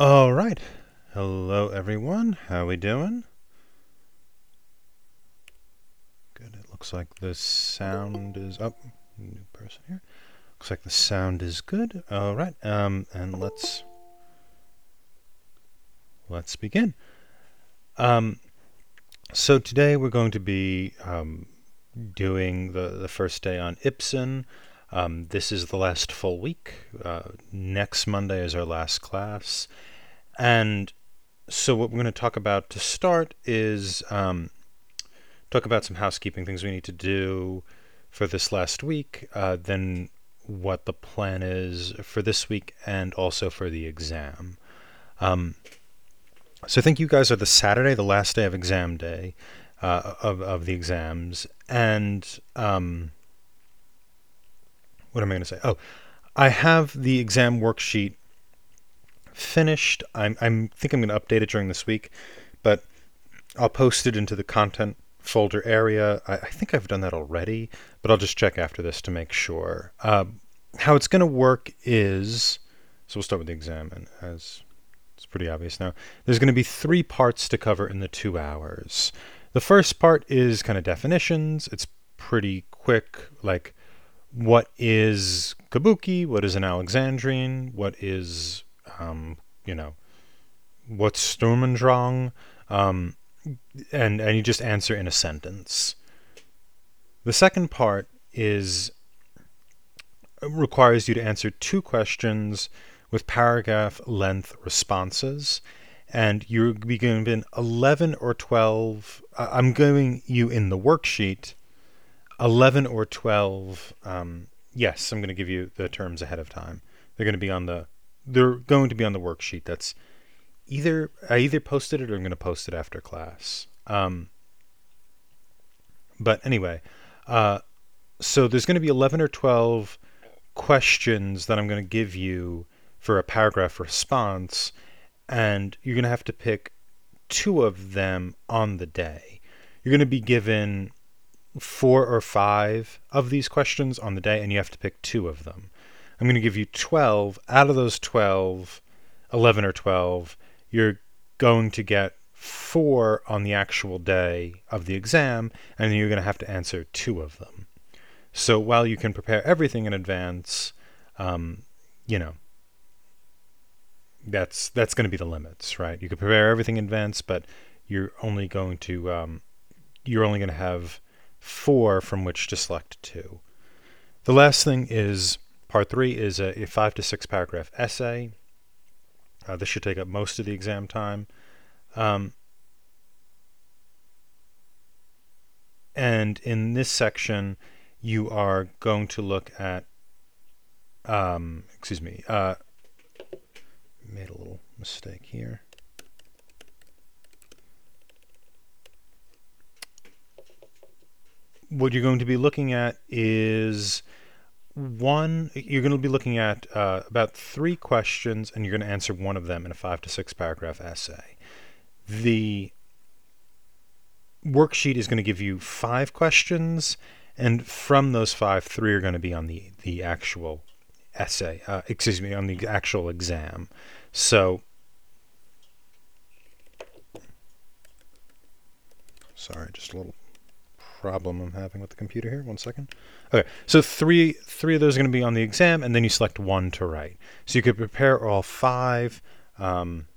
All right. Hello, everyone. How we doing? Good. It looks like the sound is up. New person here. Looks like the sound is good. All right. Um, and let's let's begin. Um, so today we're going to be um, doing the the first day on Ibsen. Um, this is the last full week. Uh, next Monday is our last class. And so, what we're going to talk about to start is um, talk about some housekeeping things we need to do for this last week, uh, then what the plan is for this week and also for the exam. Um, so, I think you guys are the Saturday, the last day of exam day uh, of, of the exams. And. Um, what am I going to say? Oh, I have the exam worksheet finished. I'm, I'm think I'm going to update it during this week, but I'll post it into the content folder area. I, I think I've done that already, but I'll just check after this to make sure. Uh, how it's going to work is so we'll start with the exam, and as it's pretty obvious now, there's going to be three parts to cover in the two hours. The first part is kind of definitions. It's pretty quick, like what is Kabuki, what is an Alexandrine, what is, um, you know, what's Sturm und Drang, um, and, and you just answer in a sentence. The second part is requires you to answer two questions with paragraph length responses and you're be given 11 or 12 i'm giving you in the worksheet 11 or 12 um, yes i'm going to give you the terms ahead of time. They're going to be on the they're going to be on the worksheet that's either i either posted it or i'm going to post it after class. Um, but anyway uh, so there's going to be 11 or 12 questions that i'm going to give you for a paragraph response and you're going to have to pick two of them on the day. You're going to be given four or five of these questions on the day, and you have to pick two of them. I'm going to give you 12. Out of those 12, 11 or 12, you're going to get four on the actual day of the exam, and you're going to have to answer two of them. So while you can prepare everything in advance, um, you know, that's that's going to be the limits, right? You can prepare everything in advance, but you're only going to um, you're only going to have four from which to select two. The last thing is part three is a, five to six paragraph essay. Uh, this should take up most of the exam time. Um, and in this section, you are going to look at, um, excuse me, uh, made a little mistake here. What you're going to be looking at is one you're going to be looking at uh, about three questions and you're going to answer one of them in a five to six paragraph essay. The worksheet is going to give you five questions and from those five three are going to be on the the actual essay uh, excuse me on the actual exam. So sorry just a little problem I'm having with the computer here. One second. Okay, so three three of those are going to be on the exam, and then you select one to write. So you could prepare all five. Um,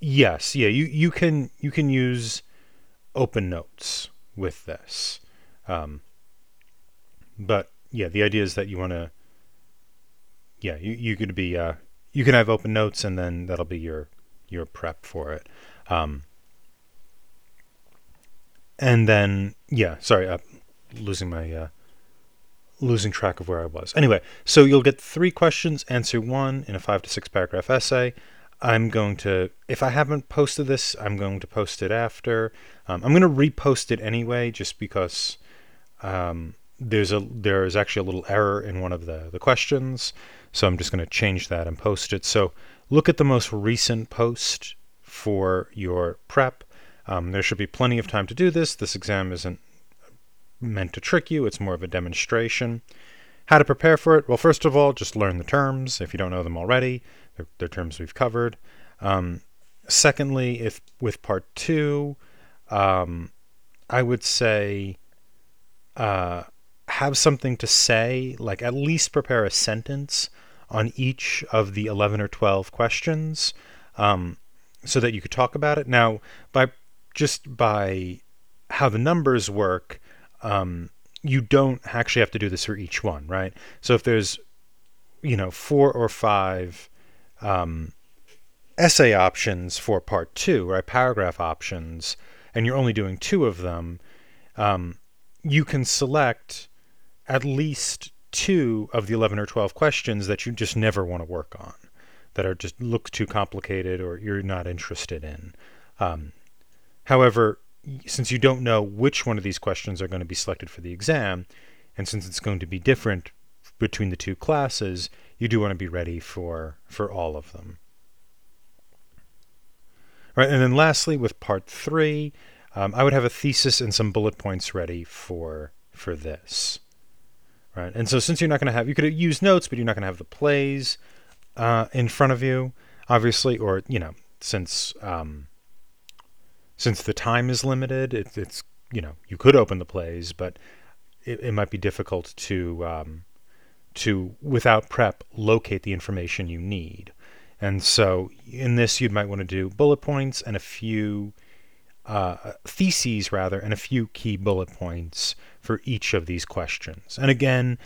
yes, yeah, you you can you can use open notes with this, um, but yeah, the idea is that you want to. Yeah, you you could be uh, you can have open notes, and then that'll be your your prep for it. Um, and then yeah, sorry, I'm losing my uh, losing track of where I was. Anyway, so you'll get three questions, answer one in a five to six paragraph essay. I'm going to, if I haven't posted this, I'm going to post it after. Um, I'm going to repost it anyway, just because um, there's a there is actually a little error in one of the the questions, so I'm just going to change that and post it. So look at the most recent post for your prep. Um, there should be plenty of time to do this. This exam isn't meant to trick you, it's more of a demonstration. how to prepare for it? Well, first of all, just learn the terms if you don't know them already. They're, they're terms we've covered. Um, secondly, if with part two, um, I would say uh, have something to say, like at least prepare a sentence on each of the 11 or 12 questions um, so that you could talk about it. Now, by just by how the numbers work, um, you don't actually have to do this for each one, right? So if there's, you know, four or five um, essay options for part two, right, paragraph options, and you're only doing two of them, um, you can select at least two of the 11 or 12 questions that you just never want to work on, that are just look too complicated or you're not interested in. Um, however, since you don't know which one of these questions are going to be selected for the exam, and since it's going to be different between the two classes, you do want to be ready for for all of them. Right, and then lastly, with part three, um, I would have a thesis and some bullet points ready for for this. Right, and so since you're not going to have, you could use notes, but you're not going to have the plays uh, in front of you, obviously, or you know, since um, since the time is limited, it, it's you know you could open the plays, but it, it might be difficult to um, to without prep locate the information you need. And so in this, you might want to do bullet points and a few uh, theses, rather, and a few key bullet points for each of these questions. And again,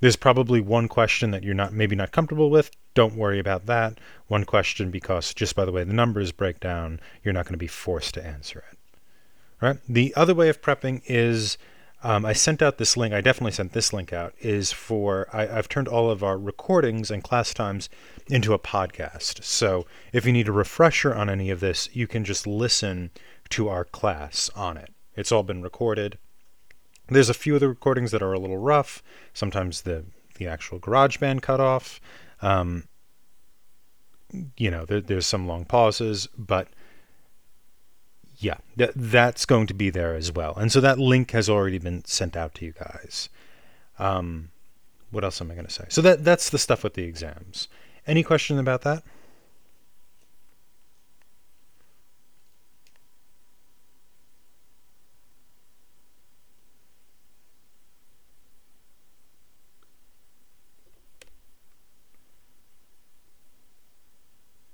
there's probably one question that you're not maybe not comfortable with. Don't worry about that. One question because just by the way the numbers break down, you're not going to be forced to answer it. Right. The other way of prepping is um, I sent out this link. I definitely sent this link out. Is for I, I've turned all of our recordings and class times into a podcast. So if you need a refresher on any of this, you can just listen to our class on it. It's all been recorded. There's a few of the recordings that are a little rough. Sometimes the the actual GarageBand cut off. Um, you know, there, there's some long pauses, but yeah, th- that's going to be there as well. And so that link has already been sent out to you guys. Um, what else am I going to say? So that that's the stuff with the exams. Any question about that?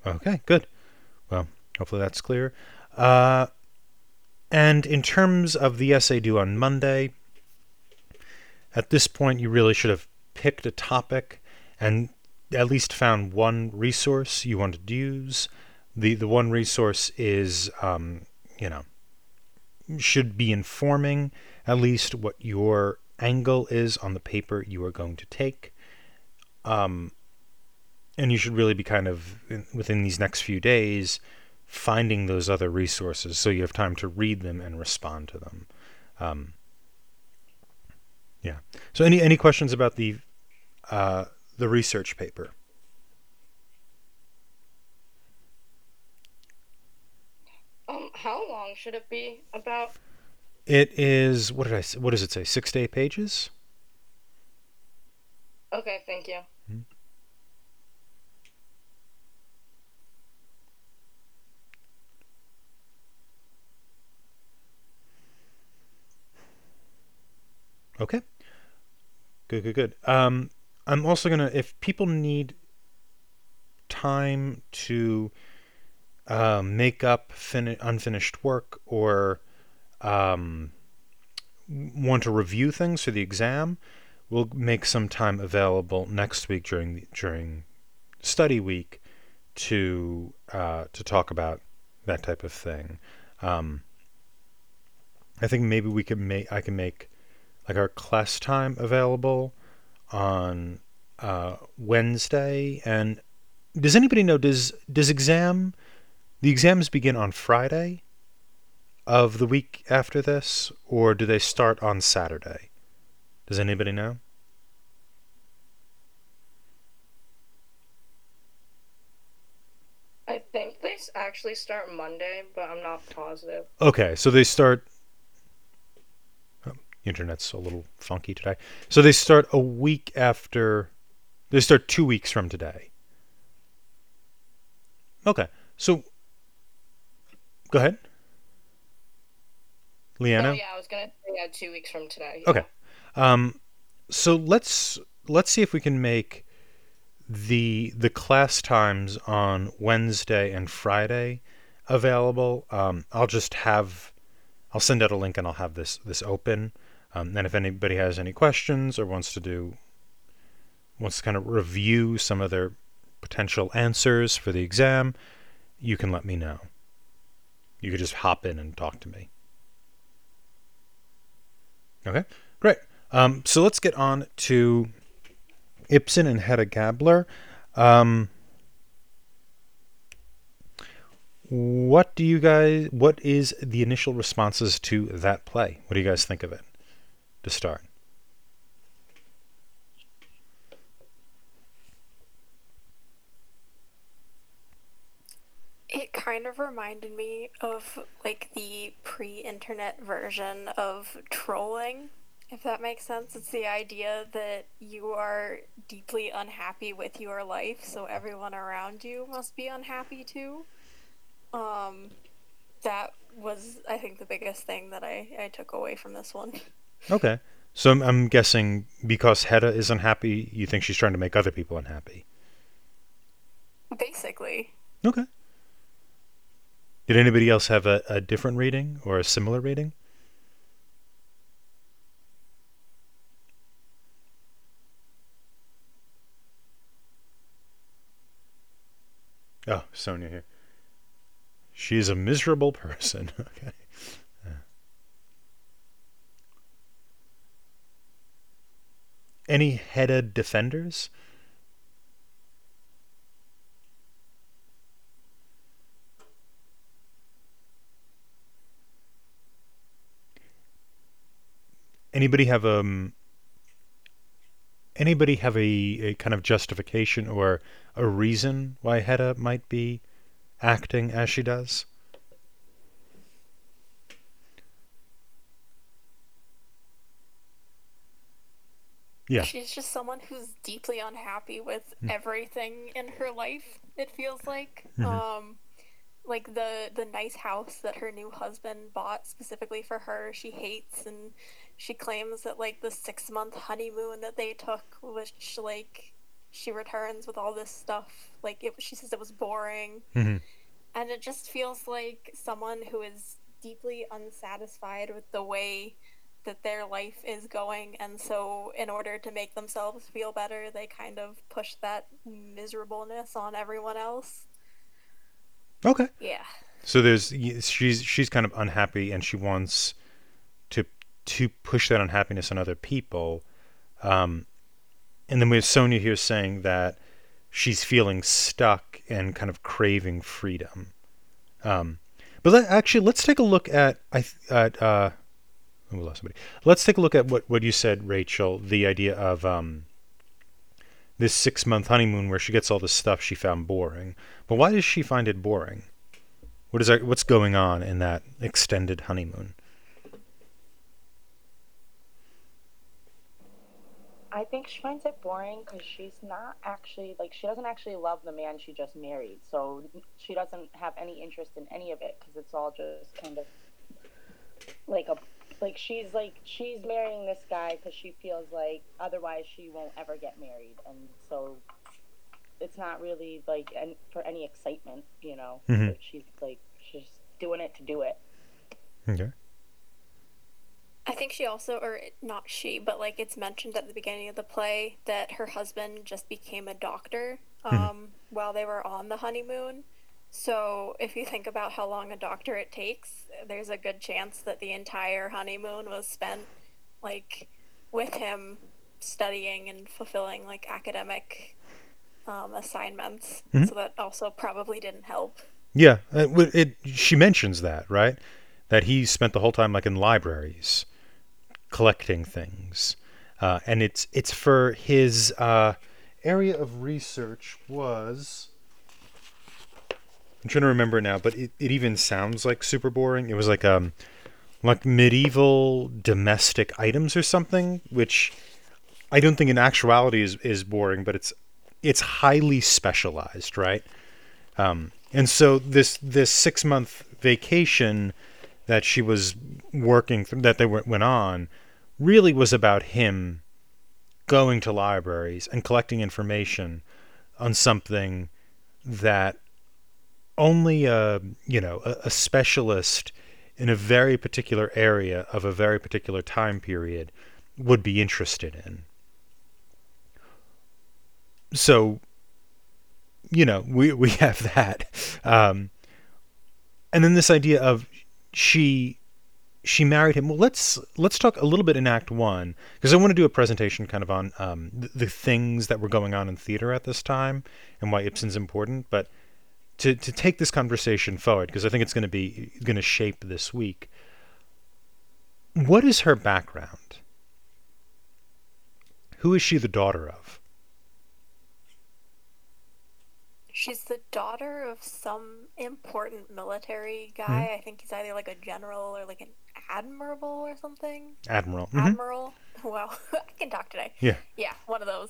Okay, good. Well, hopefully that's clear. Uh, and in terms of the essay due on Monday, at this point, you really should have picked a topic and at least found one resource you wanted to use. The the one resource is, um, you know, should be informing at least what your angle is on the paper you are going to take. Um, and you should really be kind of within these next few days finding those other resources so you have time to read them and respond to them. Um, yeah. So any any questions about the uh, the research paper? Um, how long should it be? About. It is what did I say? What does it say? Six to eight pages. Okay, thank you. Mm-hmm. Okay. Good, good, good. Um, I'm also gonna if people need time to uh, make up fin- unfinished work or um, want to review things for the exam, we'll make some time available next week during the, during study week to uh, to talk about that type of thing. Um, I think maybe we can make I can make like our class time available on uh, Wednesday. And does anybody know does does exam the exams begin on Friday of the week after this, or do they start on Saturday? Does anybody know? I think they actually start Monday, but I'm not positive. Okay, so they start internet's a little funky today. So they start a week after. They start two weeks from today. Okay, so go ahead, Leanna. Oh yeah, I was gonna say yeah, two weeks from today. Okay. Um, so let's let's see if we can make the the class times on Wednesday and Friday available. Um, I'll just have I'll send out a link and I'll have this this open. Um, and if anybody has any questions or wants to do wants to kind of review some of their potential answers for the exam, you can let me know. You could just hop in and talk to me. Okay, great. Um, so let's get on to Ibsen and Hedda Gabler. Um, what do you guys? What is the initial responses to that play? What do you guys think of it to start? It kind of reminded me of like the pre-internet version of trolling, if that makes sense. It's the idea that you are deeply unhappy with your life, so everyone around you must be unhappy too. Um, that was, I think, the biggest thing that I, I took away from this one. Okay. So I'm, I'm guessing because Hedda is unhappy, you think she's trying to make other people unhappy. Basically. Okay. Did anybody else have a, a different reading or a similar reading? Oh, Sonia here. She's a miserable person. okay. Any Hedda defenders? Anybody have um anybody have a, a kind of justification or a reason why Hedda might be acting as she does? Yeah. She's just someone who's deeply unhappy with Mm. everything in her life. It feels like, Mhm. um, like the the nice house that her new husband bought specifically for her, she hates, and she claims that like the six month honeymoon that they took, which like she returns with all this stuff, like it. She says it was boring, hmm and it just feels like someone who is deeply unsatisfied with the way that their life is going and so in order to make themselves feel better they kind of push that miserableness on everyone else Okay. yeah So there's she's she's kind of unhappy and she wants to to push that unhappiness on other people. Um, and then we have Sonia here saying that she's feeling stuck and kind of craving freedom. Um, but let, actually, let's take a look at I th- at uh, we lost somebody. Let's take a look at what what you said, Rachel. The idea of um, this six month honeymoon where she gets all the stuff she found boring. But why does she find it boring? What is that, what's going on in that extended honeymoon? I think she finds it boring because she's not actually like she doesn't actually love the man she just married, so she doesn't have any interest in any of it because it's all just kind of like a like she's like she's marrying this guy because she feels like otherwise she won't ever get married, and so it's not really like and for any excitement, you know. Mhm. But She's like she's doing it to do it. Okay. i think she also or not she but like it's mentioned at the beginning of the play that her husband just became a doctor um, while they were on the honeymoon so if you think about how long a doctorate takes there's a good chance that the entire honeymoon was spent like with him studying and fulfilling like academic um, assignments Mhm. so that also probably didn't help Yeah, w- it, she mentions that, right? That he spent the whole time like in libraries, collecting things, uh, and it's it's for his uh, area of research was. I'm trying to remember now, but it, it even sounds like super boring. It was like um, like medieval domestic items or something, which I don't think in actuality is, is boring, but it's it's highly specialized, right? Um, and so this this six month vacation that she was working th- that they went, went on really was about him going to libraries and collecting information on something that only a you know a, a specialist in a very particular area of a very particular time period would be interested in. So, you know, we we have that, um, and then this idea of she she married him. Well, let's let's talk a little bit in Act One because I want to do a presentation kind of on um, the things that were going on in theater at this time and why Ibsen's important. But to to take this conversation forward because I think it's going to be going to shape this week. What is her background? Who is she the daughter of? She's the daughter of some important military guy. I think he's either like a general or like an admiral or something. Admiral. Mhm. Admiral. Well, I can talk today. Yeah. Yeah, one of those.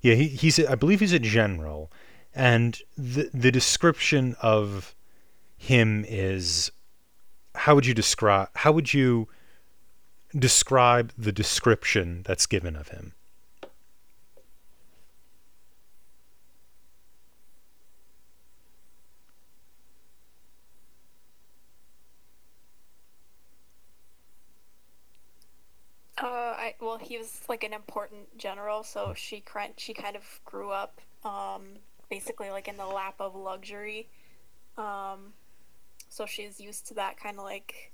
Yeah, he, he's a, I believe he's a general, and the the description of him is how would you describe how would you describe the description that's given of him? Uh, I well, he was like an important general, so she she kind of grew up, um, basically like in the lap of luxury, um, so she's used to that kind of like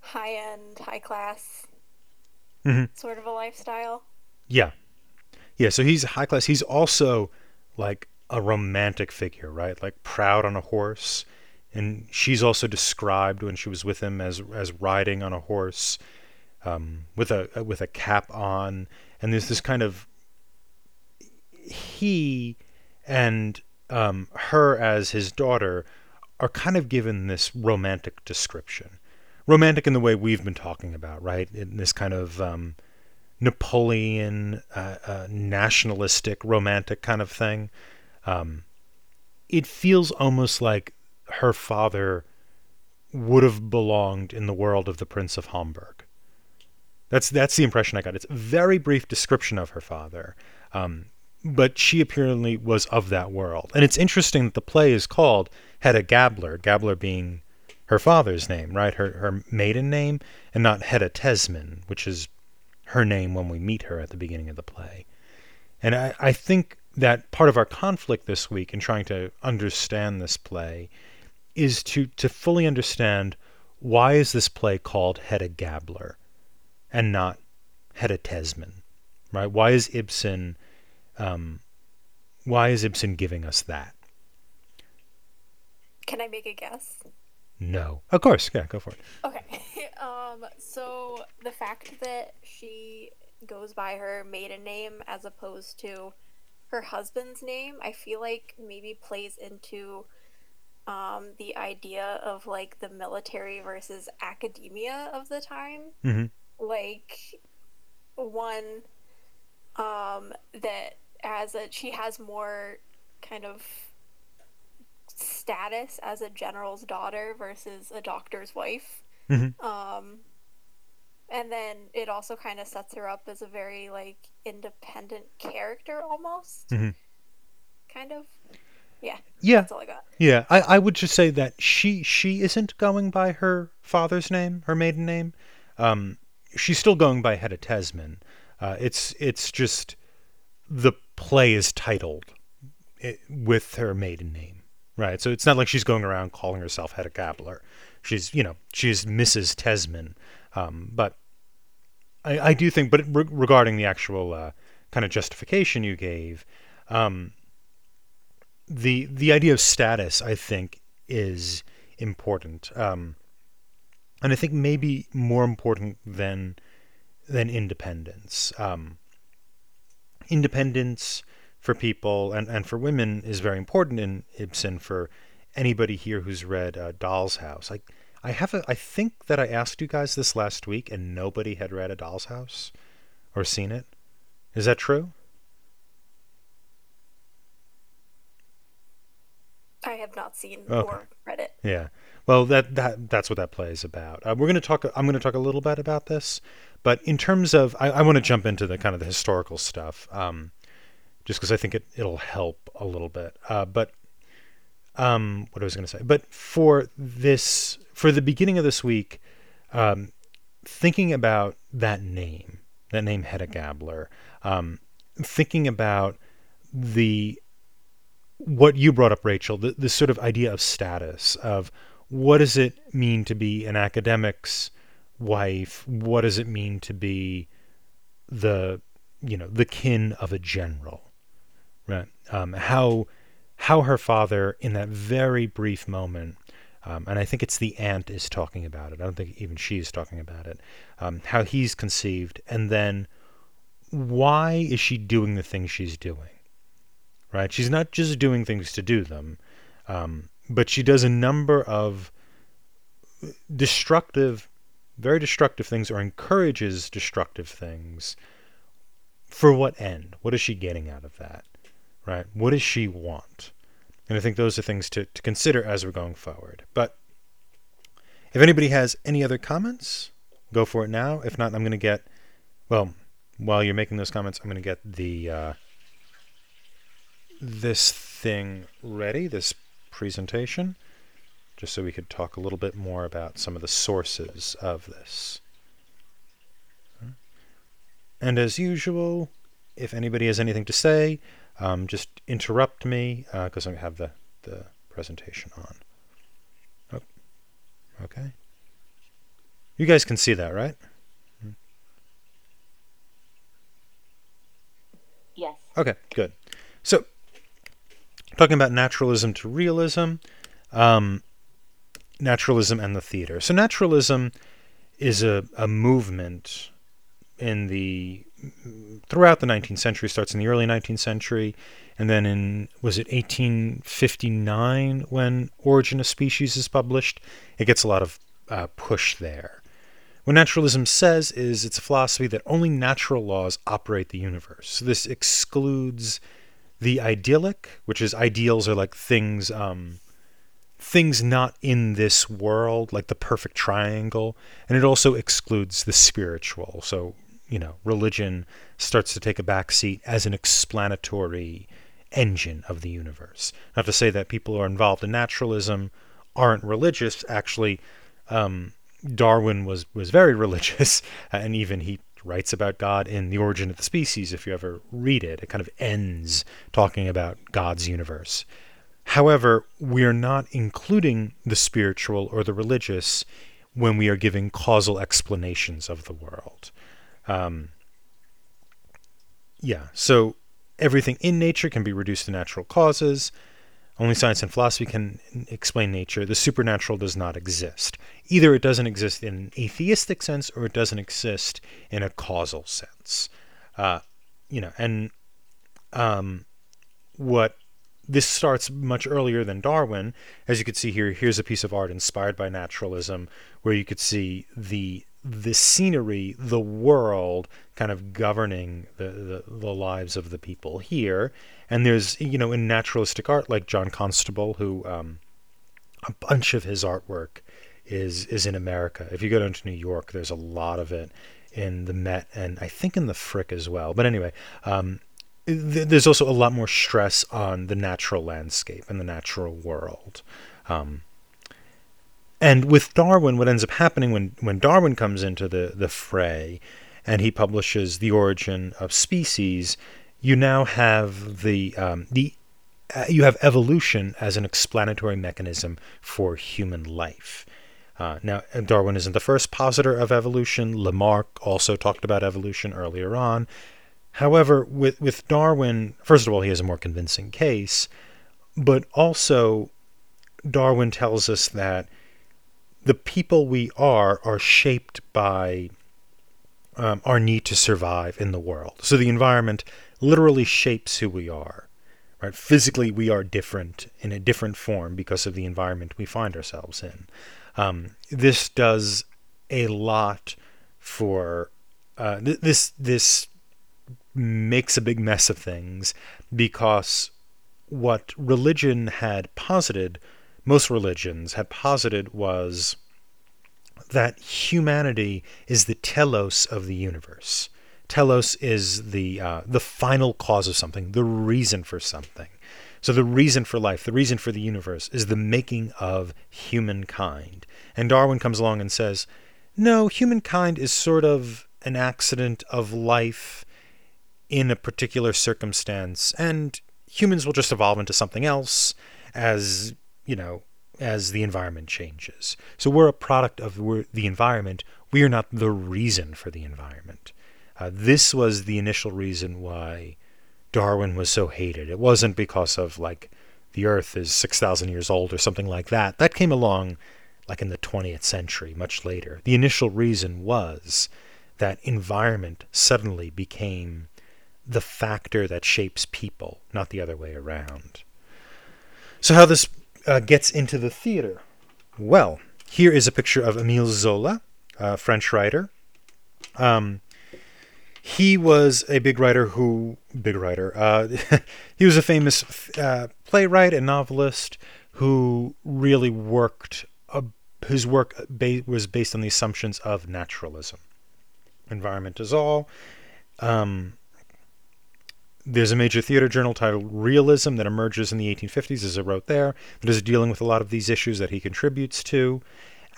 high end, high class Mhm. sort of a lifestyle. Yeah. Yeah, so he's high class. He's also like a romantic figure, right? Like proud on a horse. And she's also described when she was with him as as riding on a horse um, with a with a cap on. And there's this kind of he and um, her as his daughter are kind of given this romantic description. Romantic in the way we've been talking about, right? In this kind of um, Napoleon, uh, uh, nationalistic, romantic kind of thing. Um, it feels almost like her father would have belonged in the world of the Prince of Homburg. That's that's the impression I got. It's a very brief description of her father, um, but she apparently was of that world. And it's interesting that the play is called Hedda Gabler, Gabler being her father's name, right? Her her maiden name, and not Hedda Tesman, which is her name when we meet her at the beginning of the play. And I, I think that part of our conflict this week in trying to understand this play is to, to fully understand why is this play called Hedda Gabler and not Hedda Tesman, right? Why is Ibsen, um, why is Ibsen giving us that? Can I make a guess? No, of course, yeah, go for it. Okay. um, so the fact that she goes by her maiden name as opposed to her husband's name, I feel like maybe plays into um, the idea of like the military versus academia of the time. hmm Like one um, that as a she has more kind of status as a general's daughter versus a doctor's wife. Mhm. Um, and then it also kind of sets her up as a very like independent character almost. Mhm. Kind of. Yeah, Yeah, that's all I got. Yeah, I, I would just say that she she isn't going by her father's name, her maiden name. Um, she's still going by Hedda Tesman. Uh, it's it's just the play is titled i with her maiden name, right? So it's not like she's going around calling herself Hedda Gabler. She's you know she's Mrs. Tesman. Um, but I, I do think, but re- regarding the actual uh, kind of justification you gave, um, the the idea of status, I think, is important, um, and I think maybe more important than than independence. Um, independence for people and, and for women is very important in Ibsen. For anybody here who's read uh, Doll's House, I I have a, I think that I asked you guys this last week and nobody had read A Doll's House or seen it. Is that true? I have not seen Okay. or read it. Yeah. Well, that that that's what that play is about. Uh, we're going to talk. I'm going to talk a little bit about this, but in terms of, I, I want to jump into the kind of the historical stuff, um, just because I think it it'll help a little bit. Uh, but um, what I was going to say, but for this, for the beginning of this week, um, thinking about that name, that name Hedda Gabler, um, thinking about the what you brought up, Rachel, the, the sort of idea of status of what does it mean to be an academic's wife? What does it mean to be the you know the kin of a general? Right? Um, how how her father in that very brief moment, um, and I think it's the aunt is talking about it. I don't think even she is talking about it. Um, how he's conceived, and then why is she doing the things she's doing? Right? She's not just doing things to do them. Um, but she does a number of destructive, very destructive things, or encourages destructive things. For what end? What is she getting out of that? Right? What does she want? And I think those are things to, to consider as we're going forward. But if anybody has any other comments, go for it now. If not, I'm going to get, well, while you're making those comments, I'm going to get the uh, this thing ready, this presentation, just so we could talk a little bit more about some of the sources of this. And as usual, if anybody has anything to say, um, just interrupt me because I have the, the presentation on. Oh, okay. You guys can see that, right? Yes. Okay, good. So, talking about naturalism to realism, um, naturalism and the theater. So, naturalism is a, a movement in the throughout the 19th century. Starts in the early 19th century, and then in was it 1859 when Origin of Species is published? It gets a lot of uh, push there. What naturalism says is it's a philosophy that only natural laws operate the universe. So this excludes the idyllic, which is ideals are like things um, things not in this world, like the perfect triangle, and it also excludes the spiritual. So you know, religion starts to take a back seat as an explanatory engine of the universe. Not to say that people who are involved in naturalism aren't religious. Actually, um, Darwin was was very religious, and even he writes about God in The Origin of the Species. If you ever read it, it kind of ends talking about God's universe. However, we are not including the spiritual or the religious when we are giving causal explanations of the world. Um, yeah, so everything in nature can be reduced to natural causes. Only science and philosophy can explain nature. The supernatural does not exist. Either it doesn't exist in an atheistic sense or it doesn't exist in a causal sense. Uh, you know, and um, what this starts much earlier than Darwin. As you can see here, here's a piece of art inspired by naturalism where you could see the the scenery, the world kind of governing the, the, the, lives of the people here. And there's, you know, in naturalistic art, like John Constable, who um, a bunch of his artwork is is in America. If you go down to New York, there's a lot of it in the Met and I think in the Frick as well. But anyway, um, there's also a lot more stress on the natural landscape and the natural world. Um, and with Darwin, what ends up happening when, when Darwin comes into the, the fray and he publishes The Origin of Species, you now have the, um, the uh, you have evolution as an explanatory mechanism for human life. Uh, now, Darwin isn't the first positor of evolution. Lamarck also talked about evolution earlier on. However, with, with Darwin, first of all, he has a more convincing case, but also Darwin tells us that the people we are are shaped by um, our need to survive in the world. So the environment literally shapes who we are. Right? Physically, we are different in a different form because of the environment we find ourselves in. Um, this does a lot for uh, th- this. This makes a big mess of things because what religion had posited, most religions had posited, was that humanity is the telos of the universe. Telos is the uh, the final cause of something, the reason for something. So the reason for life, the reason for the universe, is the making of humankind. And Darwin comes along and says, no, humankind is sort of an accident of life in a particular circumstance, and humans will just evolve into something else as, you know, as the environment changes. So we're a product of the environment. We are not the reason for the environment. Uh, this was the initial reason why Darwin was so hated. It wasn't because of like the Earth is 6,000 years old or something like that. That came along like in the 20th century, much later. The initial reason was that environment suddenly became the factor that shapes people, not the other way around. So, how this uh, gets into the theater? Well, here is a picture of Emile Zola, a French writer. Um, he was a big writer who, big writer, uh, he was a famous uh, playwright and novelist who really worked, whose work ba- was based on the assumptions of naturalism. Environment is all. Um, there's a major theater journal titled Realism that emerges in the 1850s, as I wrote there, that is dealing with a lot of these issues that he contributes to.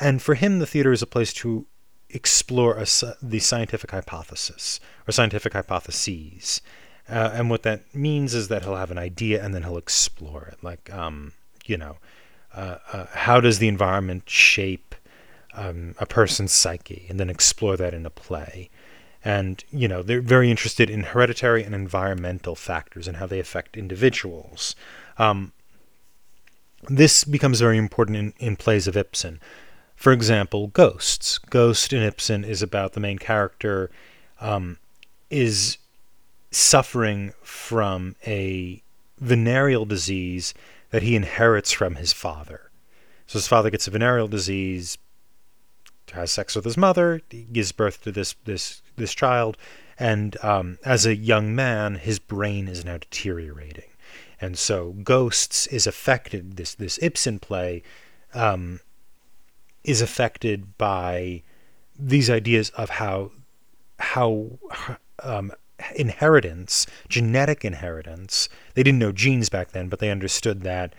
And for him, the theater is a place to explore a, the scientific hypothesis or scientific hypotheses. Uh, and what that means is that he'll have an idea and then he'll explore it. Like, um, you know, uh, uh, how does the environment shape um, a person's psyche, and then explore that in a play. And you know, they're very interested in hereditary and environmental factors and how they affect individuals. Um, this becomes very important in, in plays of Ibsen. For example, Ghosts. Ghost in Ibsen is about the main character um, is suffering from a venereal disease that he inherits from his father. So his father gets a venereal disease, has sex with his mother, gives birth to this this this child, and um, as a young man, his brain is now deteriorating, and so Ghosts is affected. This this Ibsen play um, is affected by these ideas of how how um, inheritance, genetic inheritance. They didn't know genes back then, but they understood that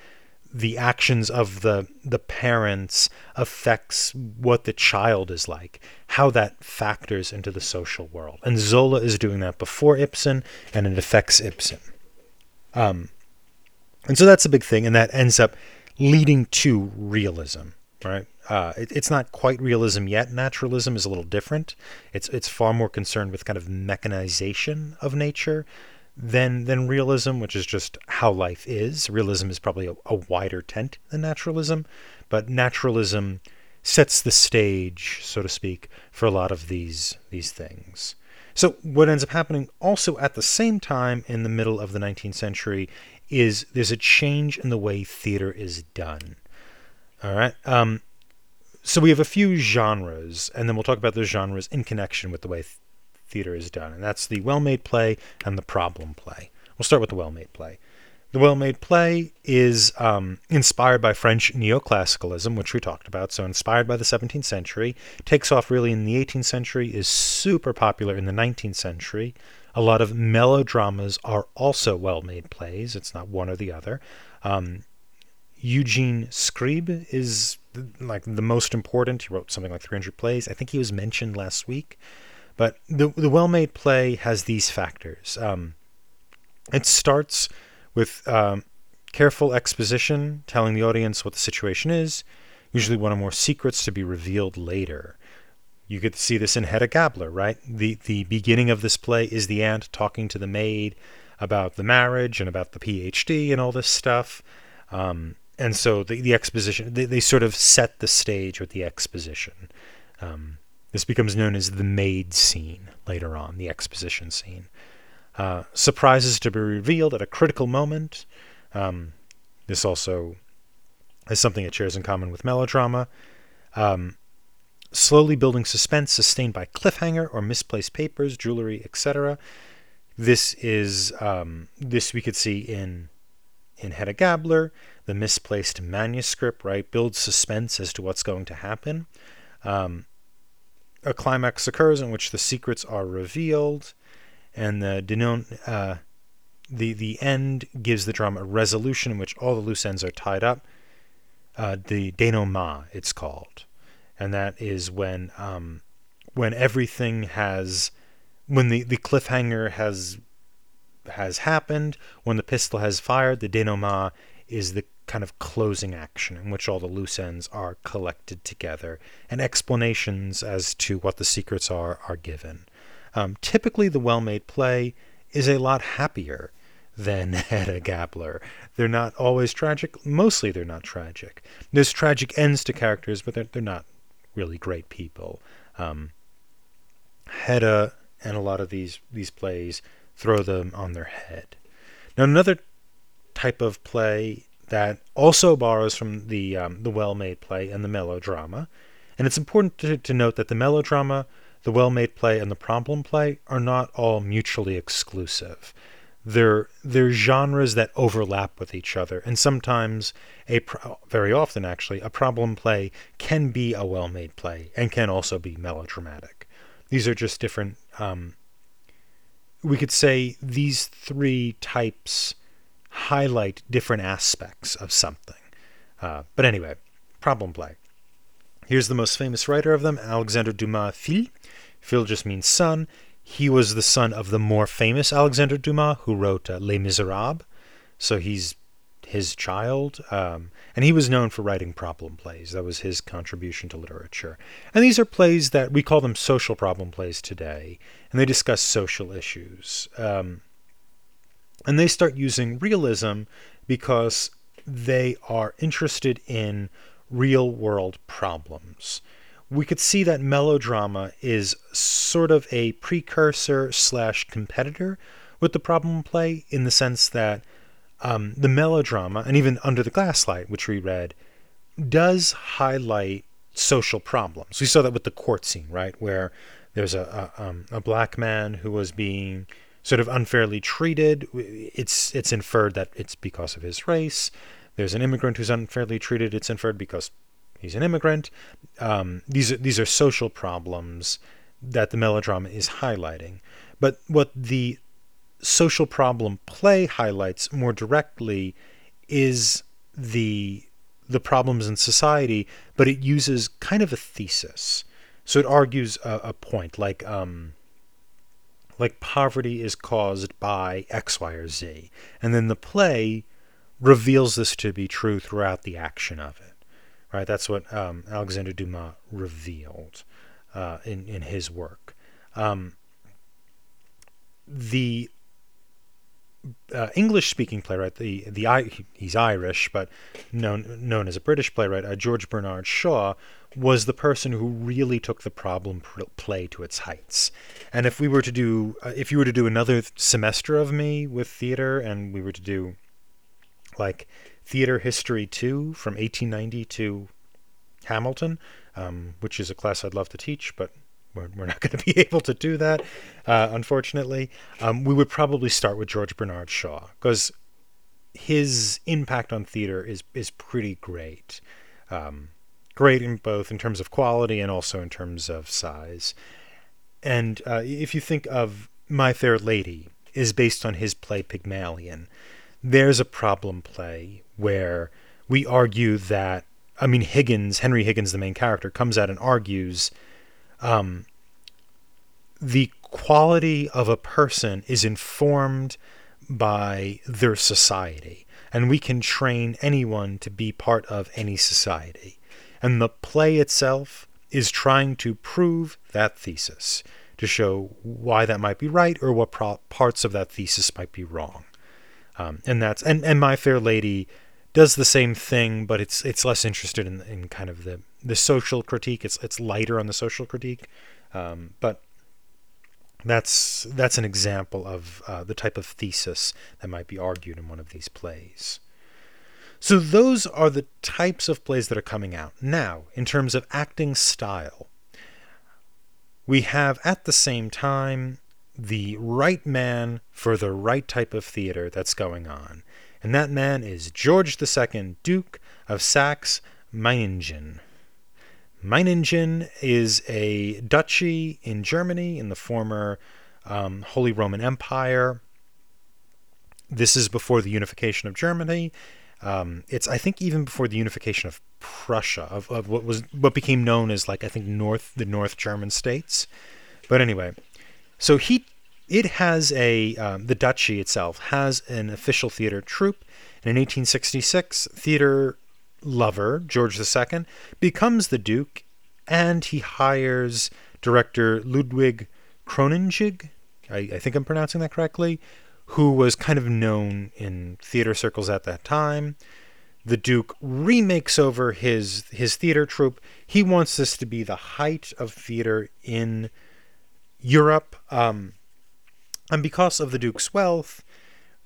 the actions of the the parents affects what the child is like, how that factors into the social world. And Zola is doing that before Ibsen, and it affects Ibsen. Um, and so that's a big thing, and that ends up leading to realism, right? Uh, it, it's not quite realism yet. Naturalism is a little different. It's it's far more concerned with kind of mechanization of nature than than realism, which is just how life is. Realism is probably a, a wider tent than naturalism, but naturalism sets the stage, so to speak, for a lot of these these things. So what ends up happening also at the same time in the middle of the 19th century is there's a change in the way theater is done. All right. Um, so we have a few genres, and then we'll talk about those genres in connection with the way theater is done, and that's the well made play and the problem play. We'll start with the well made play. The well made play is um, inspired by French neoclassicalism, which we talked about, so inspired by the 17th century, takes off really in the 18th century, is super popular in the 19th century. A lot of melodramas are also well made plays, it's not one or the other. Um, Eugene Scribe is like the most important. He wrote something like 300 plays. I think he was mentioned last week. But the the well-made play has these factors. Um, it starts with um, careful exposition, telling the audience what the situation is. Usually, one or more secrets to be revealed later. You get to see this in Hedda Gabler, right? The the beginning of this play is the aunt talking to the maid about the marriage and about the PhD and all this stuff. Um, and so the, the exposition, they, they sort of set the stage with the exposition. Um, this becomes known as the maid scene later on, the exposition scene. Uh, surprises to be revealed at a critical moment. Um, this also is something it shares in common with melodrama. Um, slowly building suspense sustained by cliffhanger or misplaced papers, jewelry, etc. This is um, this we could see in in Hedda Gabler, the misplaced manuscript, right, builds suspense as to what's going to happen. Um, a climax occurs in which the secrets are revealed, and the denon, uh, the the end gives the drama a resolution in which all the loose ends are tied up. Uh, the denouement, it's called and that is when um, when everything has when the, the cliffhanger has has happened, when the pistol has fired, the denouement is the kind of closing action in which all the loose ends are collected together and explanations as to what the secrets are are given. Um, typically, the well-made play is a lot happier than Hedda Gabler. They're not always tragic. Mostly, they're not tragic. There's tragic ends to characters, but they're, they're not really great people. Um, Hedda and a lot of these these plays throw them on their head. Now another type of play that also borrows from the um, the well-made play and the melodrama, and it's important to, to note that the melodrama, the well-made play, and the problem play are not all mutually exclusive. They're they're genres that overlap with each other and sometimes a pro- very often actually a problem play can be a well-made play and can also be melodramatic. These are just different um, we could say these three types highlight different aspects of something uh, but anyway problem play here's the most famous writer of them alexander dumas fils fils just means son he was the son of the more famous Alexander Dumas, who wrote uh, Les Miserables. So he's his child, um, and he was known for writing problem plays. That was his contribution to literature. And these are plays that we call them social problem plays today, and they discuss social issues. Um, and they start using realism because they are interested in real world problems. We could see that melodrama is sort of a precursor slash competitor with the problem play in the sense that um, the melodrama and even under the gaslight which we read does highlight social problems. We saw that with the court scene right? Where there's a, a, um, a black man who was being sort of unfairly treated it's it's inferred that it's because of his race there's an immigrant who's unfairly treated it's inferred because he's an immigrant. Um, these are these are social problems that the melodrama is highlighting. But what the social problem play highlights more directly is the the problems in society, but it uses kind of a thesis. So it argues a, a point, like um, like poverty is caused by X, Y, or Z, and then the play reveals this to be true throughout the action of it right? That's what um, Alexander Dumas revealed uh, in in his work. Um, the uh, English-speaking playwright, the the he's Irish, but known known as a British playwright, uh, George Bernard Shaw, was the person who really took the problem play to its heights. And if we were to do, uh, if you were to do another semester of me with theater, and we were to do like Theater History 2 from 1890 to Hamilton, um, which is a class I'd love to teach, but we're, we're not going to be able to do that, uh, unfortunately. Um, we would probably start with George Bernard Shaw because his impact on theater is is pretty great. Um, great in both in terms of quality and also in terms of size. And uh, if you think of My Fair Lady, is based on his play Pygmalion. There's a problem play where we argue that I mean Higgins, Henry Higgins, the main character, comes out and argues um, the quality of a person is informed by their society, and we can train anyone to be part of any society. And the play itself is trying to prove that thesis, to show why that might be right or what pro- parts of that thesis might be wrong. Um, and that's and, and My Fair Lady does the same thing, but it's it's less interested in, in kind of the, the social critique. It's it's lighter on the social critique, um, but that's that's an example of uh, the type of thesis that might be argued in one of these plays. So those are the types of plays that are coming out. Now, in terms of acting style, we have at the same time the right man for the right type of theater that's going on. And that man is George II, Duke of Saxe Meiningen. Meiningen is a duchy in Germany in the former um, Holy Roman Empire. This is before the unification of Germany. Um, it's I think even before the unification of Prussia, of, of what was what became known as like I think North the North German states. But anyway, so he it has a um, the duchy itself has an official theater troupe. And in 1866, theater lover George II becomes the duke, and he hires director Ludwig Cronenjig. I, I think I'm pronouncing that correctly who was kind of known in theater circles at that time. The Duke remakes over his his theater troupe. He wants this to be the height of theater in Europe. Um, and because of the Duke's wealth,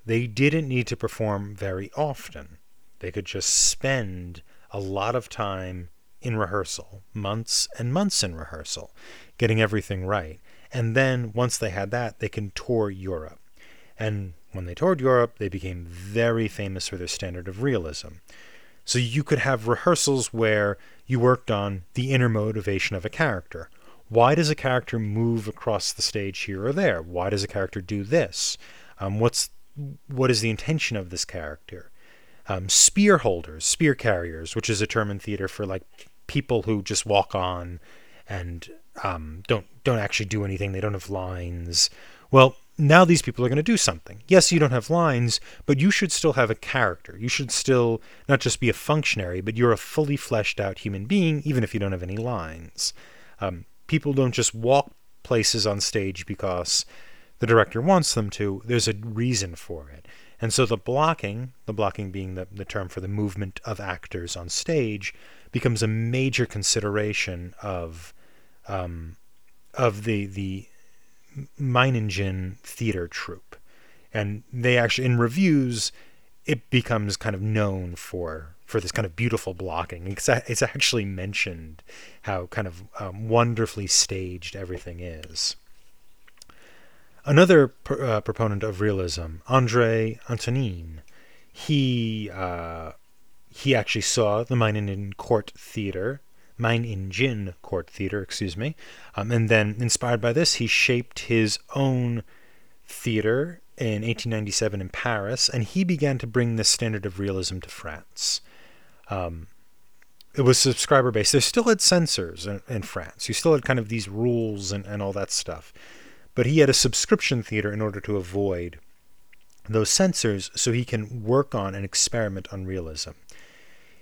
they didn't need to perform very often. They could just spend a lot of time in rehearsal, months and months in rehearsal, getting everything right. And then once they had that, they can tour Europe. And when they toured Europe, they became very famous for their standard of realism. So you could have rehearsals where you worked on the inner motivation of a character. Why does a character move across the stage here or there? Why does a character do this? Um, what's what is the intention of this character? Um, spear holders, spear carriers, which is a term in theater for like people who just walk on and um, don't don't actually do anything. They don't have lines. Well, now these people are going to do something. Yes, you don't have lines, but you should still have a character. You should still not just be a functionary, but you're a fully fleshed out human being, even if you don't have any lines. Um, people don't just walk places on stage because the director wants them to, there's a reason for it. And so the blocking, the blocking being the, the term for the movement of actors on stage, becomes a major consideration of um, of the the Meiningen theater troupe. And they actually, in reviews, it becomes kind of known for for this kind of beautiful blocking. It's, it's actually mentioned how kind of um, wonderfully staged everything is. Another pr- uh, proponent of realism, Andre Antoine, he uh, he actually saw the Meiningen Court Theater Meiningen Court Theater, excuse me. Um, and then, inspired by this, he shaped his own theater in 1897 in Paris, and he began to bring this standard of realism to France. Um, it was subscriber based. They still had censors in, in, France. You still had kind of these rules and, and all that stuff. But he had a subscription theater in order to avoid those censors so he can work on and experiment on realism.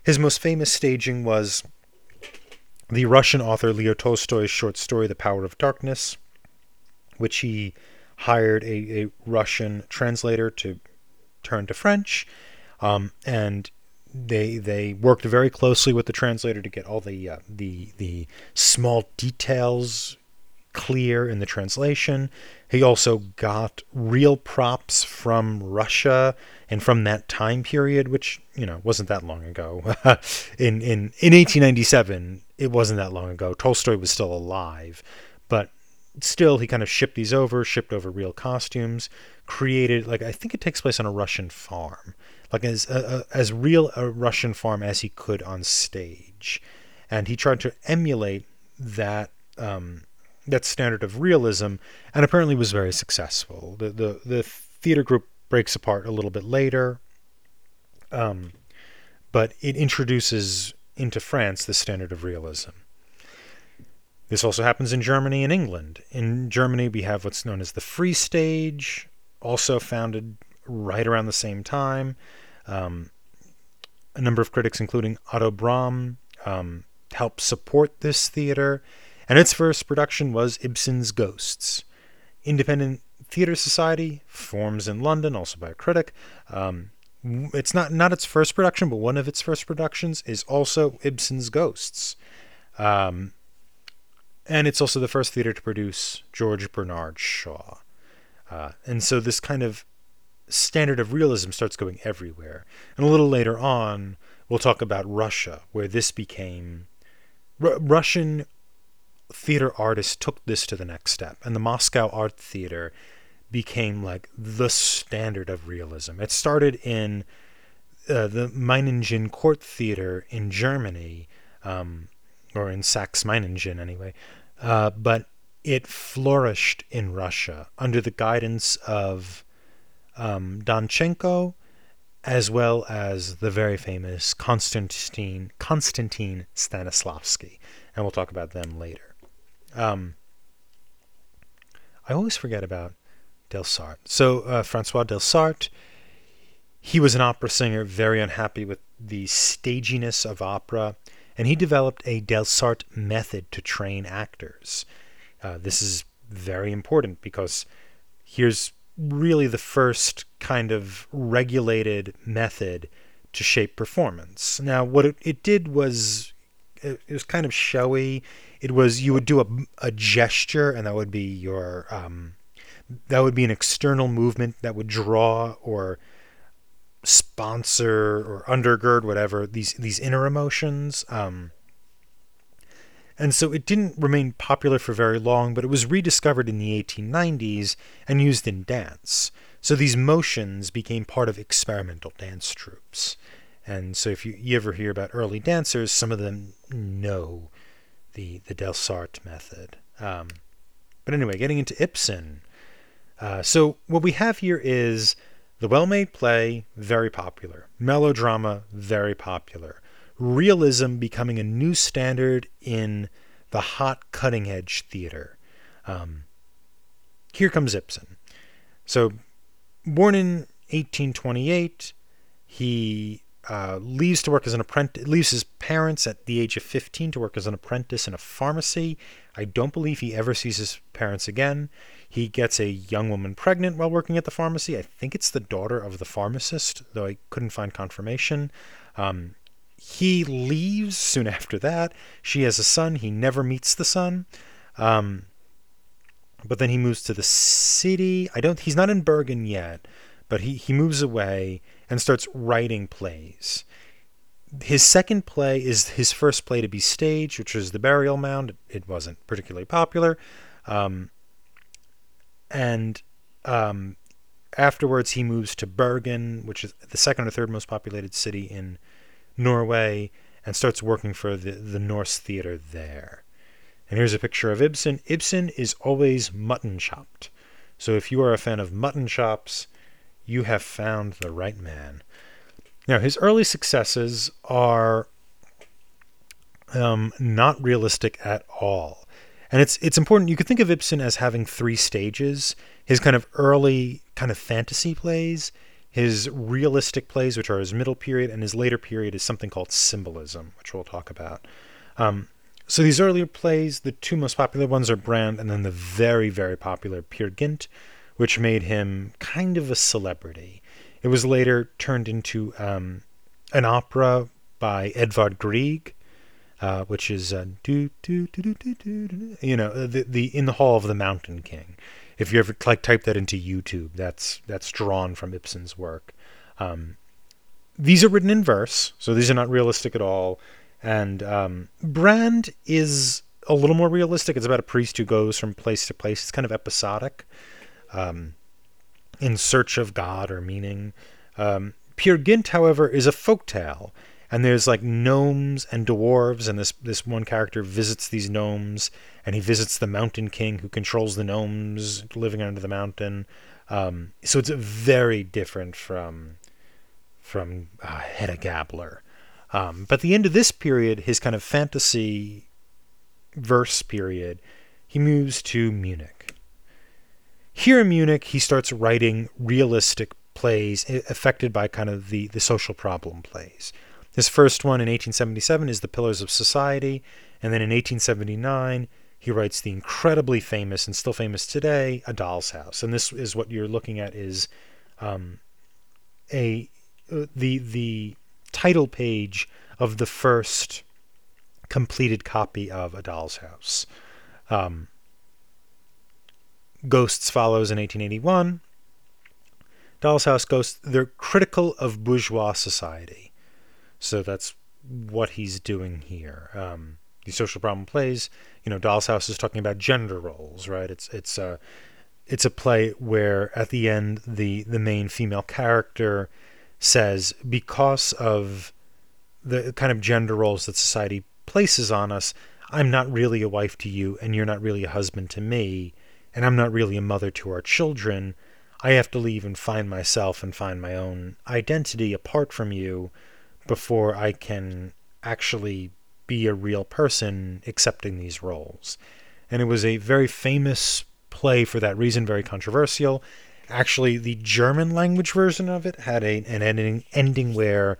His most famous staging was the Russian author Leo Tolstoy's short story, The Power of Darkness, which he hired a, a Russian translator to turn to French. Um, and they they worked very closely with the translator to get all the uh, the the small details clear in the translation. He also got real props from Russia and from that time period, which you know wasn't that long ago. in in in 1897, it wasn't that long ago. Tolstoy was still alive, but still he kind of shipped these over, shipped over real costumes, created like I think it takes place on a Russian farm, like as uh, as real a Russian farm as he could on stage, and he tried to emulate that. Um, that standard of realism, and apparently was very successful. The the the theater group breaks apart a little bit later, um, but it introduces into France the standard of realism. This also happens in Germany and England. In Germany, we have what's known as the Free Stage, also founded right around the same time. Um, a number of critics, including Otto Brahm, um, helped support this theater, and its first production was Ibsen's Ghosts. Independent Theatre Society forms in London, also by a critic. Um, it's not not its first production, but one of its first productions is also Ibsen's Ghosts, um, and it's also the first theater to produce George Bernard Shaw. Uh, and so this kind of standard of realism starts going everywhere. And a little later on, we'll talk about Russia, where this became. R- Russian theater artists took this to the next step, and the Moscow Art Theater became like the standard of realism. It started in uh, the Meiningen Court Theater in Germany, um, or in Saxe Meiningen anyway, uh, but it flourished in Russia under the guidance of um, Danchenko, as well as the very famous Konstantin Konstantin Stanislavski, and we'll talk about them later. Um, I always forget about Delsarte. So uh, Francois Delsarte, he was an opera singer, very unhappy with the staginess of opera, and he developed a Delsarte method to train actors. Uh, this is very important because here's really the first kind of regulated method to shape performance. Now, what it, it did was it, it, was kind of showy. It was you would do a, a gesture, and that would be your um, that would be an external movement that would draw or sponsor or undergird whatever these these inner emotions. Um, and so it didn't remain popular for very long, but it was rediscovered in the 1890s and used in dance. So these motions became part of experimental dance troupes. And so if you, you ever hear about early dancers, some of them know the, the Delsarte method. Um, but anyway, getting into Ibsen. Uh, so what we have here is the well-made play, very popular. Melodrama, very popular realism becoming a new standard in the hot cutting edge theater. Um, here comes Ibsen. So, born in 1828, he uh, leaves to work as an apprentice, leaves his parents at the age of 15 to work as an apprentice in a pharmacy. I don't believe he ever sees his parents again. He gets a young woman pregnant while working at the pharmacy. I think it's the daughter of the pharmacist, though I couldn't find confirmation. Um, he leaves soon after that. She has a son. He never meets the son. Um, but then he moves to the city. I don't. He's not in Bergen yet, but he he moves away and starts writing plays. His second play is his first play to be staged, which was The Burial Mound. It wasn't particularly popular, um, and um, afterwards he moves to Bergen, which is the second or third most populated city in Norway and starts working for the, the Norse theater there. And here's a picture of Ibsen. Ibsen is always mutton chopped. So if you are a fan of mutton chops, you have found the right man. Now, his early successes are um, not realistic at all. And it's it's important. You could think of Ibsen as having three stages. His kind of early kind of fantasy plays, his realistic plays, which are his middle period, and his later period is something called symbolism, which we'll talk about. Um, so these earlier plays, the two most popular ones are Brand, and then the very, very popular Peer Gynt, which made him kind of a celebrity. It was later turned into um, an opera by Edvard Grieg, uh, which is uh, do, do, do, you know the the in the Hall of the Mountain King if you ever like type that into YouTube, that's that's drawn from Ibsen's work. Um, these are written in verse, so these are not realistic at all. And um, Brand is a little more realistic. It's about a priest who goes from place to place. It's kind of episodic, um, in search of God or meaning. Um, Peer Gynt, however, is a folk tale and there's like gnomes and dwarves and this this one character visits these gnomes and he visits the mountain king who controls the gnomes living under the mountain. Um, so it's very different from from uh, Hedda Gabler. Um, but the end of this period his kind of fantasy verse period he moves to Munich. Here in Munich he starts writing realistic plays affected by kind of the the social problem plays his first one in 1877 is The Pillars of Society, and then in 1879 he writes the incredibly famous and still famous today A Doll's House. And this is what you're looking at is um, a uh, the the title page of the first completed copy of A Doll's House. Um, Ghosts follows in 1881. Doll's House Ghosts, they're critical of bourgeois society. So that's what he's doing here. Um, the social problem plays, you know, Doll's House is talking about gender roles, right? It's it's a it's a play where at the end the the main female character says because of the kind of gender roles that society places on us, I'm not really a wife to you and you're not really a husband to me and I'm not really a mother to our children. I have to leave and find myself and find my own identity apart from you before I can actually be a real person accepting these roles. And it was a very famous play for that reason, very controversial. Actually, the German language version of it had a, an ending, ending where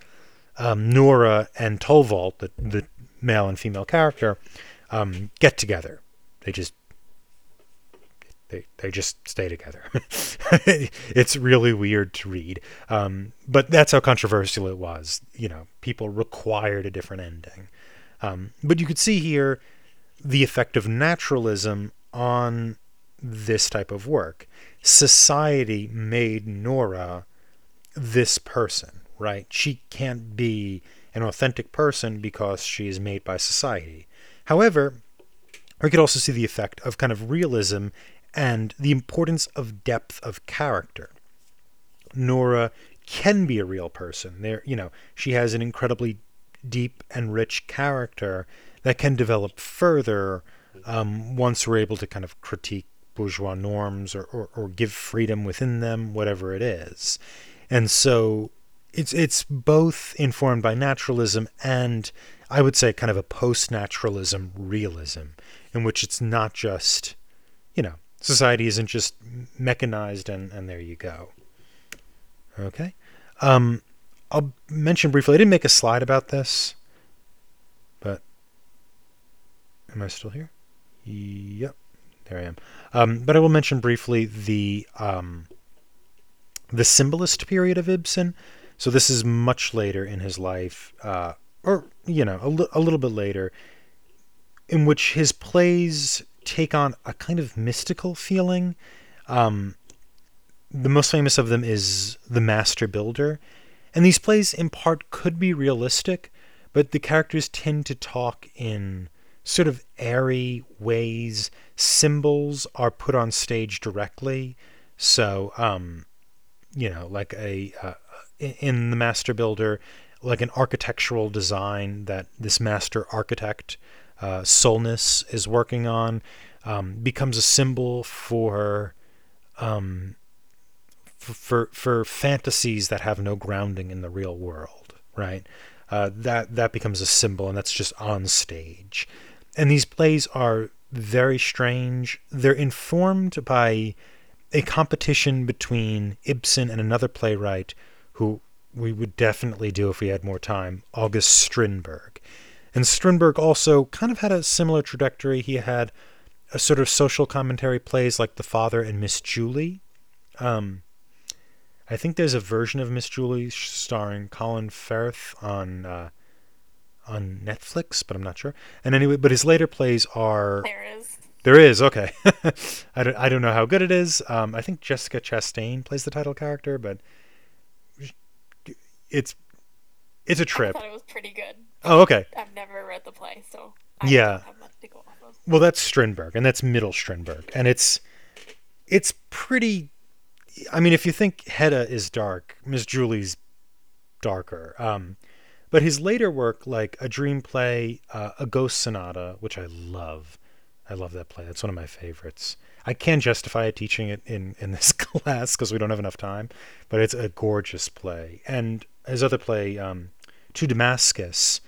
um, Nora and Torvald, the, the male and female character, um, get together. They just they, they just stay together. it's really weird to read. Um, but that's how controversial it was. You know, people required a different ending. Um, but you could see here the effect of naturalism on this type of work. Society made Nora this person, right? She can't be an authentic person because she is made by society. However, we could also see the effect of kind of realism and the importance of depth of character. Nora can be a real person. There, you know, she has an incredibly deep and rich character that can develop further um, once we're able to kind of critique bourgeois norms or, or, or give freedom within them, whatever it is. And so it's it's both informed by naturalism and I would say kind of a post-naturalism realism, in which it's not just, you know, society isn't just mechanized and, and there you go. Okay. Um, I'll mention briefly, I didn't make a slide about this, but am I still here? Yep, there I am. Um, but I will mention briefly the um, the symbolist period of Ibsen. So this is much later in his life, uh, or you know, a, li- a little bit later, in which his plays take on a kind of mystical feeling. Um, the most famous of them is The Master Builder. And these plays, in part, could be realistic, but the characters tend to talk in sort of airy ways. Symbols are put on stage directly. So, um, you know, like a uh, in the Master Builder, like an architectural design that this master architect uh, Solness is working on um, becomes a symbol for um, for for fantasies that have no grounding in the real world, right? Uh, that that becomes a symbol, and that's just on stage. And these plays are very strange. They're informed by a competition between Ibsen and another playwright who we would definitely do if we had more time, August Strindberg. And Strindberg also kind of had a similar trajectory. He had a sort of social commentary plays like The Father and Miss Julie. Um, I think there's a version of Miss Julie starring Colin Firth on uh, on Netflix, but I'm not sure. And anyway, but his later plays are There is. there is okay. I don't I don't know how good it is. Um, I think Jessica Chastain plays the title character, but it's it's a I trip. thought it was pretty good. Oh, okay. I've never read the play, so I Yeah. don't have much to go off of. Well, that's Strindberg, and that's middle Strindberg, and it's it's pretty. I mean, if you think Hedda is dark, Miss Julie's darker. Um, but his later work, like A Dream Play, uh, A Ghost Sonata, which I love, I love that play. That's one of my favorites. I can't justify teaching it in in this class because we don't have enough time, but it's a gorgeous play. And his other play, um, To Damascus,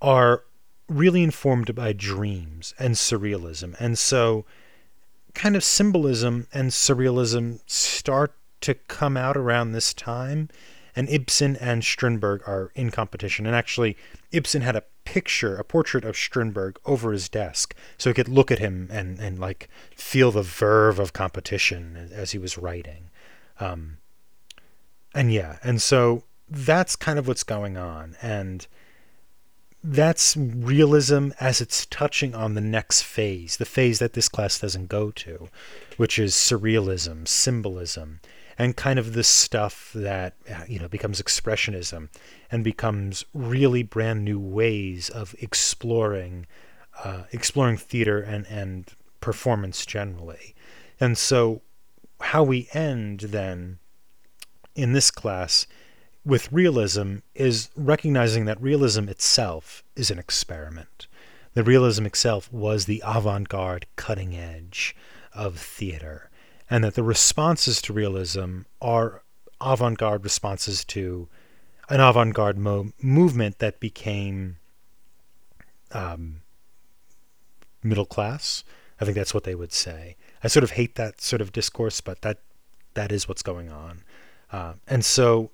are really informed by dreams and surrealism. And so, kind of symbolism and surrealism start to come out around this time. And Ibsen and Strindberg are in competition. And actually, Ibsen had a picture, a portrait of Strindberg over his desk so he could look at him and, and like feel the verve of competition as he was writing. Um, and yeah, and so that's kind of what's going on. And that's realism as it's touching on the next phase, the phase that this class doesn't go to, which is surrealism, symbolism. and kind of the stuff that you know becomes expressionism and becomes really brand new ways of exploring uh, exploring theater and and performance generally. And so how we end then in this class with realism is recognizing that realism itself is an experiment. The realism itself was the avant garde cutting edge of theater, and that the responses to realism are avant garde responses to an avant garde mo- movement that became um, middle class. I think that's what they would say. I sort of hate that sort of discourse, but that that is what's going on. Uh, and so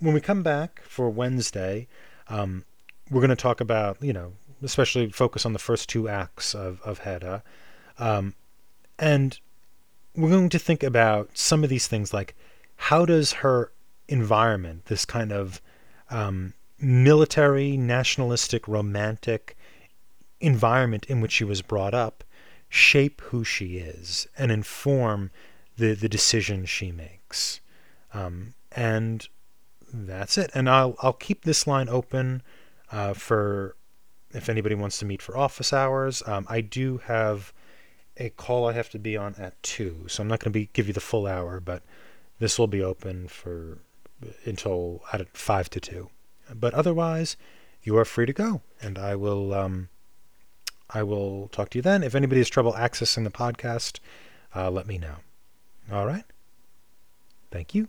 when we come back for Wednesday, um, we're going to talk about, you know, especially focus on the first two acts of, of Hedda. Um, and we're going to think about some of these things like how does her environment, this kind of um, military, nationalistic, romantic environment in which she was brought up, shape who she is and inform the, the decisions she makes. Um, and that's it. And I'll I'll keep this line open uh, for if anybody wants to meet for office hours. Um, I do have a call I have to be on at two, so I'm not going to be give you the full hour, but this will be open for until at five to two. But otherwise, you are free to go, and I will um, I will talk to you then. If anybody has trouble accessing the podcast, uh, let me know. All right. Thank you.